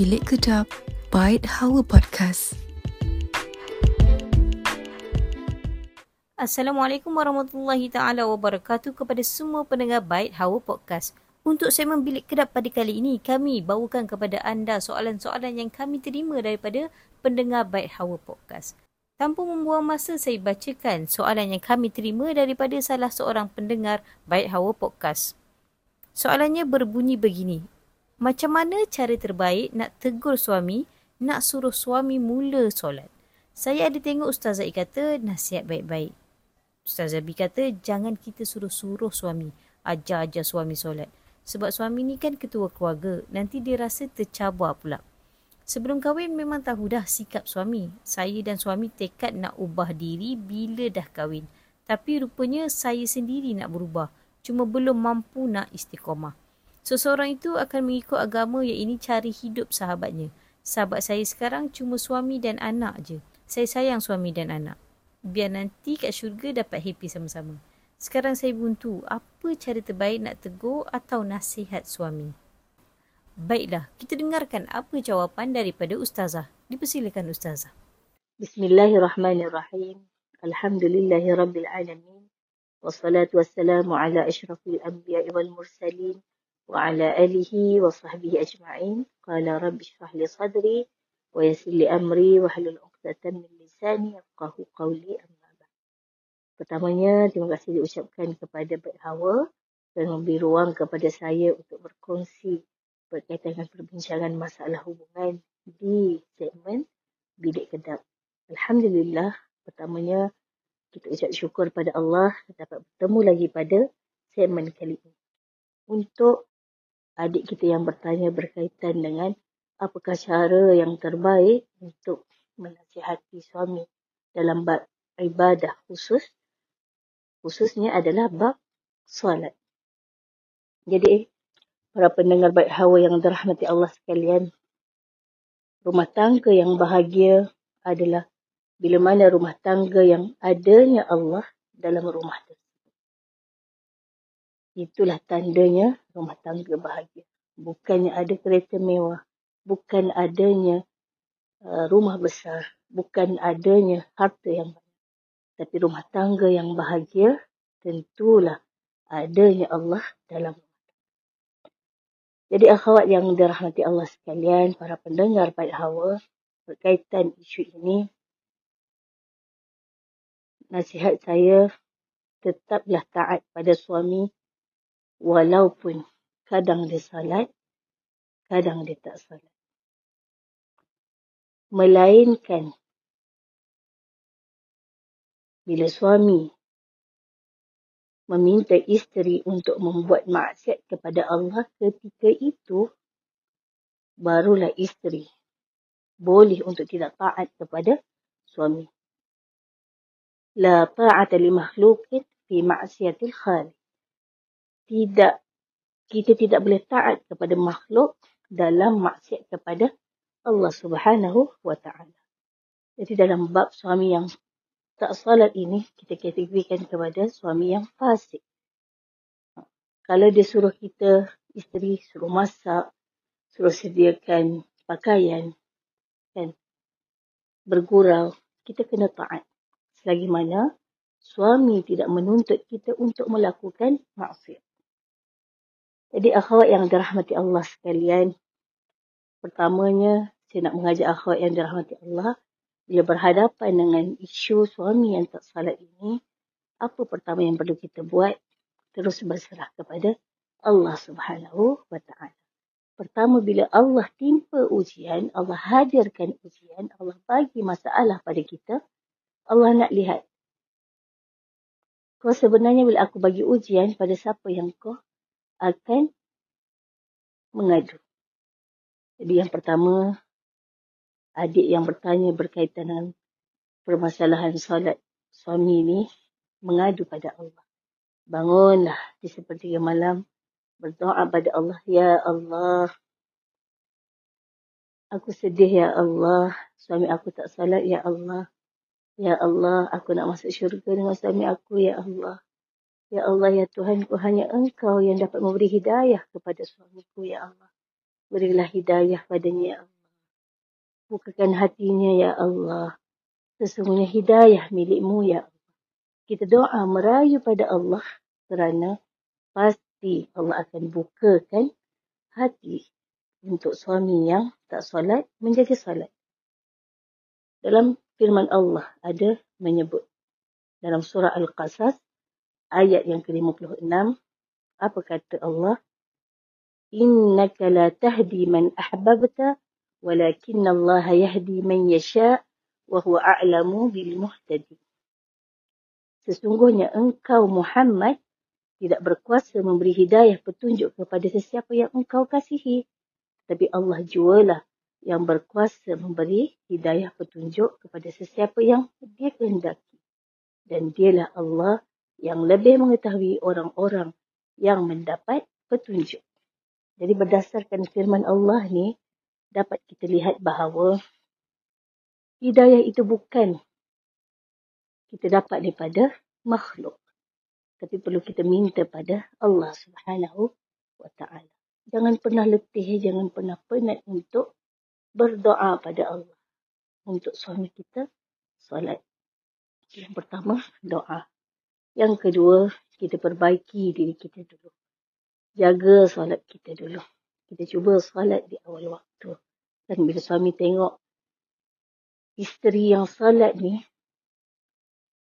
Bilik Kedap Bite Hawa Podcast. Assalamualaikum warahmatullahi taala wabarakatuh kepada semua pendengar Bait Hawa Podcast. Untuk segmen bilik kedap pada kali ini, kami bawakan kepada anda soalan-soalan yang kami terima daripada pendengar Bait Hawa Podcast. Tanpa membuang masa, saya bacakan soalan yang kami terima daripada salah seorang pendengar Bait Hawa Podcast. Soalannya berbunyi begini. Macam mana cara terbaik nak tegur suami, nak suruh suami mula solat? Saya ada tengok Ustazah I kata nasihat baik-baik. Ustaz Zabi kata jangan kita suruh-suruh suami. Ajar-ajar suami solat. Sebab suami ni kan ketua keluarga. Nanti dia rasa tercabar pula. Sebelum kahwin memang tahu dah sikap suami. Saya dan suami tekad nak ubah diri bila dah kahwin. Tapi rupanya saya sendiri nak berubah. Cuma belum mampu nak istiqomah. Seseorang itu akan mengikut agama yang ini cari hidup sahabatnya. Sahabat saya sekarang cuma suami dan anak je. Saya sayang suami dan anak biar nanti kat syurga dapat happy sama-sama. Sekarang saya buntu, apa cara terbaik nak tegur atau nasihat suami? Baiklah, kita dengarkan apa jawapan daripada Ustazah. Dipersilakan Ustazah. Bismillahirrahmanirrahim. Alhamdulillahirrabbilalamin. Wassalatu wassalamu ala ashrafil anbiya wal mursalin. Sahbihi ajma'in. Qala rabbi shrah li sadri. Wa yassir li amri. Wa halul uqdatan min lisani yafqahu qawli amma ba'd. Pertamanya, terima kasih diucapkan kepada Baik Hawa dan memberi ruang kepada saya untuk berkongsi berkaitan dengan perbincangan masalah hubungan di segmen Bilik Kedap. Alhamdulillah, pertamanya kita ucap syukur pada Allah dapat bertemu lagi pada segmen kali ini. Untuk adik kita yang bertanya berkaitan dengan apakah cara yang terbaik untuk menasihati suami dalam bab ibadah khusus khususnya adalah bab solat. Jadi para pendengar baik hawa yang dirahmati Allah sekalian rumah tangga yang bahagia adalah bila mana rumah tangga yang adanya Allah dalam rumah tersebut. Itulah tandanya rumah tangga bahagia. Bukannya ada kereta mewah. Bukan adanya Uh, rumah besar bukan adanya harta yang banyak. Tapi rumah tangga yang bahagia tentulah adanya Allah dalam rumah Jadi akhwat yang dirahmati Allah sekalian, para pendengar baik hawa, berkaitan isu ini, nasihat saya tetaplah taat pada suami walaupun kadang dia salat, kadang dia tak salat. Melainkan bila suami meminta isteri untuk membuat maksiat kepada Allah ketika itu barulah isteri boleh untuk tidak taat kepada suami. La ta'ata li makhluqin fi ma'siyatil khaliq tidak kita tidak boleh taat kepada makhluk dalam maksiat kepada Allah Subhanahu wa taala. Jadi dalam bab suami yang tak salat ini kita kategorikan kepada suami yang fasik. Kalau dia suruh kita isteri suruh masak, suruh sediakan pakaian kan bergurau, kita kena taat. Selagi mana suami tidak menuntut kita untuk melakukan maksiat. Jadi akhwat yang dirahmati Allah sekalian, Pertamanya, saya nak mengajak akhwat yang dirahmati Allah. Bila berhadapan dengan isu suami yang tak salat ini, apa pertama yang perlu kita buat? Terus berserah kepada Allah subhanahu wa ta'ala. Pertama, bila Allah timpa ujian, Allah hadirkan ujian, Allah bagi masalah pada kita, Allah nak lihat. Kau sebenarnya bila aku bagi ujian pada siapa yang kau akan mengadu. Jadi yang pertama, adik yang bertanya berkaitan dengan permasalahan solat suami ini mengadu pada Allah. Bangunlah di sepertiga malam berdoa pada Allah. Ya Allah, aku sedih ya Allah. Suami aku tak salat ya Allah. Ya Allah, aku nak masuk syurga dengan suami aku ya Allah. Ya Allah, ya Tuhan, ku hanya engkau yang dapat memberi hidayah kepada suamiku ya Allah. Berilah hidayah padanya ya Allah. Bukakan hatinya ya Allah. Sesungguhnya hidayah milikmu ya Allah. Kita doa merayu pada Allah kerana pasti Allah akan bukakan hati untuk suami yang tak solat menjadi solat. Dalam firman Allah ada menyebut dalam surah Al-Qasas ayat yang ke-56 apa kata Allah? Innaka la tahdi man ahbabta walakin Allah yahdi man yasha wa huwa a'lamu bil muhtadi. Sesungguhnya engkau Muhammad tidak berkuasa memberi hidayah petunjuk kepada sesiapa yang engkau kasihi. Tapi Allah jualah yang berkuasa memberi hidayah petunjuk kepada sesiapa yang dia kehendaki. Dan dialah Allah yang lebih mengetahui orang-orang yang mendapat petunjuk. Jadi berdasarkan firman Allah ni, dapat kita lihat bahawa hidayah itu bukan kita dapat daripada makhluk. Tapi perlu kita minta pada Allah subhanahu wa ta'ala. Jangan pernah letih, jangan pernah penat untuk berdoa pada Allah untuk suami kita solat. Yang pertama doa. Yang kedua kita perbaiki diri kita dulu. Jaga solat kita dulu. Kita cuba solat di awal waktu. Dan bila suami tengok isteri yang solat ni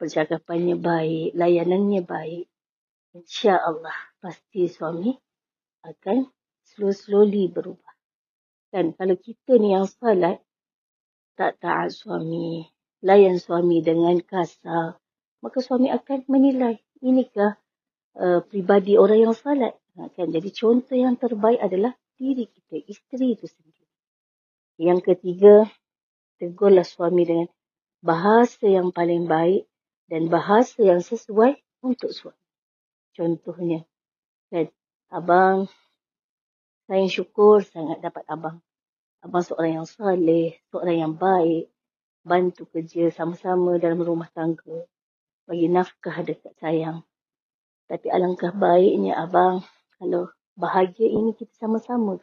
percakapannya baik, layanannya baik. Insya Allah pasti suami akan slow-slowly berubah. Kan kalau kita ni yang salat tak taat suami, layan suami dengan kasar, maka suami akan menilai inikah uh, pribadi orang yang salat. Ha, kan jadi contoh yang terbaik adalah diri kita, isteri itu sendiri. Yang ketiga, tegurlah suami dengan bahasa yang paling baik dan bahasa yang sesuai untuk suami. Contohnya, kan, abang, saya syukur sangat dapat abang Abang seorang yang saleh, seorang yang baik, bantu kerja sama-sama dalam rumah tangga, bagi nafkah dekat sayang. Tapi alangkah baiknya abang kalau bahagia ini kita sama-sama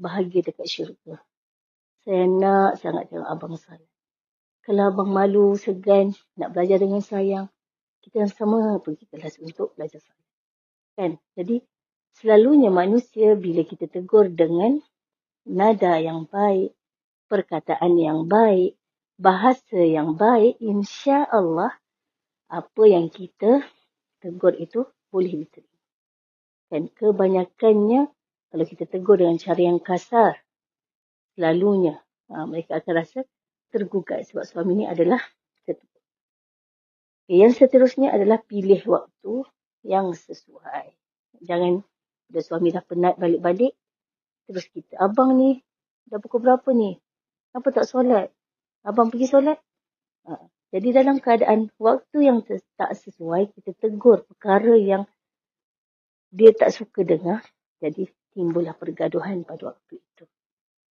bahagia dekat syurga. Saya nak sangat tengok abang salat. Kalau abang malu, segan, nak belajar dengan sayang, kita sama pergi kelas untuk belajar salat. Kan? Jadi, selalunya manusia bila kita tegur dengan nada yang baik, perkataan yang baik, bahasa yang baik, insya Allah apa yang kita tegur itu boleh diterima. Dan kebanyakannya kalau kita tegur dengan cara yang kasar, selalunya ha, mereka akan rasa tergugat sebab suami ini adalah tertutup. Yang seterusnya adalah pilih waktu yang sesuai. Jangan bila suami dah penat balik-balik, Terus kita, abang ni dah pukul berapa ni? Kenapa tak solat? Abang pergi solat? Ha. Jadi dalam keadaan waktu yang tak sesuai, kita tegur perkara yang dia tak suka dengar. Jadi timbullah pergaduhan pada waktu itu.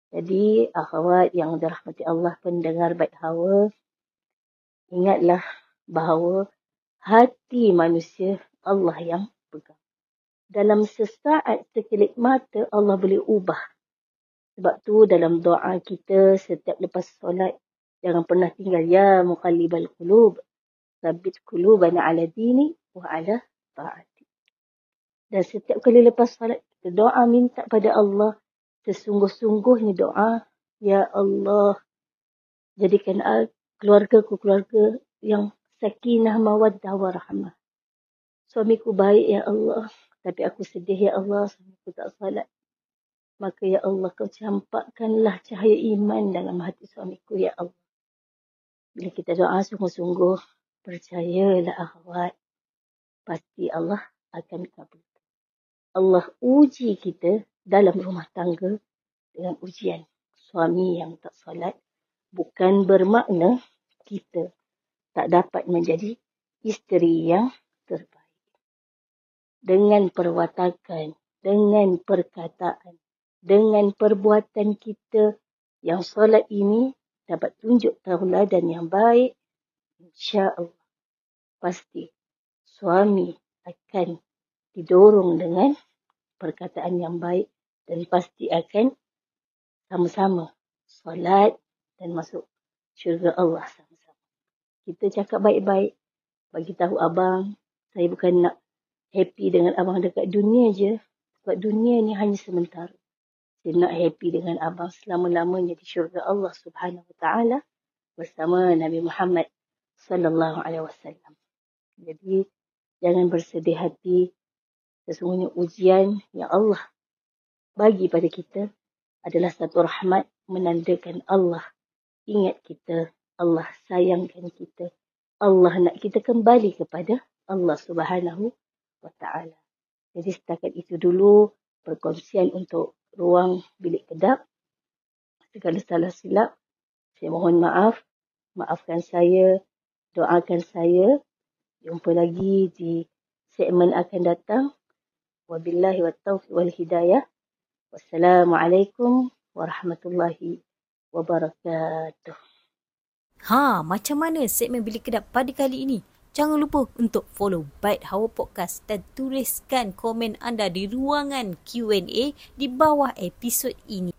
Jadi akhwat yang dirahmati Allah pendengar baik hawa, ingatlah bahawa hati manusia Allah yang pegang dalam sesaat sekelip mata Allah boleh ubah. Sebab tu dalam doa kita setiap lepas solat jangan pernah tinggal ya muqallibal qulub sabit qulubana ala dini wa ala taati. Dan setiap kali lepas solat kita doa minta pada Allah sesungguh-sungguhnya doa ya Allah jadikan keluarga ku keluarga yang sakinah mawaddah warahmah. Suamiku baik ya Allah. Tapi aku sedih ya Allah sebab aku tak salat. Maka ya Allah kau campakkanlah cahaya iman dalam hati suamiku ya Allah. Bila kita doa sungguh-sungguh, percayalah akhwat. Pasti Allah akan kabul. Allah uji kita dalam rumah tangga dengan ujian suami yang tak salat. Bukan bermakna kita tak dapat menjadi isteri yang terbaik dengan perwatakan, dengan perkataan, dengan perbuatan kita yang solat ini dapat tunjuk tauladan yang baik, insya-Allah pasti suami akan didorong dengan perkataan yang baik dan pasti akan sama-sama solat dan masuk syurga Allah sama-sama. Kita cakap baik-baik, bagi tahu abang, saya bukan nak happy dengan abang dekat dunia je. Sebab dunia ni hanya sementara. Saya nak happy dengan abang selama-lamanya di syurga Allah Subhanahu Wa Taala bersama Nabi Muhammad sallallahu alaihi wasallam. Jadi jangan bersedih hati. Sesungguhnya ujian yang Allah bagi pada kita adalah satu rahmat menandakan Allah ingat kita, Allah sayangkan kita, Allah nak kita kembali kepada Allah Subhanahu wa taala. Jadi setakat itu dulu perkongsian untuk ruang bilik kedap. Segala salah silap, saya mohon maaf. Maafkan saya, doakan saya. Jumpa lagi di segmen akan datang. Wabillahi wa taufiq wal hidayah. Wassalamualaikum warahmatullahi wabarakatuh. Ha, macam mana segmen Bilik Kedap pada kali ini? Jangan lupa untuk follow Byte Hawa Podcast dan tuliskan komen anda di ruangan Q&A di bawah episod ini.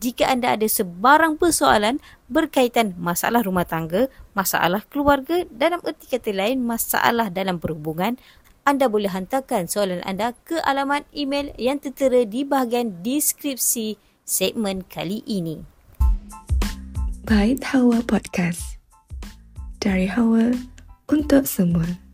Jika anda ada sebarang persoalan berkaitan masalah rumah tangga, masalah keluarga, dalam erti kata lain masalah dalam perhubungan, anda boleh hantarkan soalan anda ke alamat email yang tertera di bahagian deskripsi segmen kali ini. Byte Hawa Podcast. Dari Hawa untuk semua.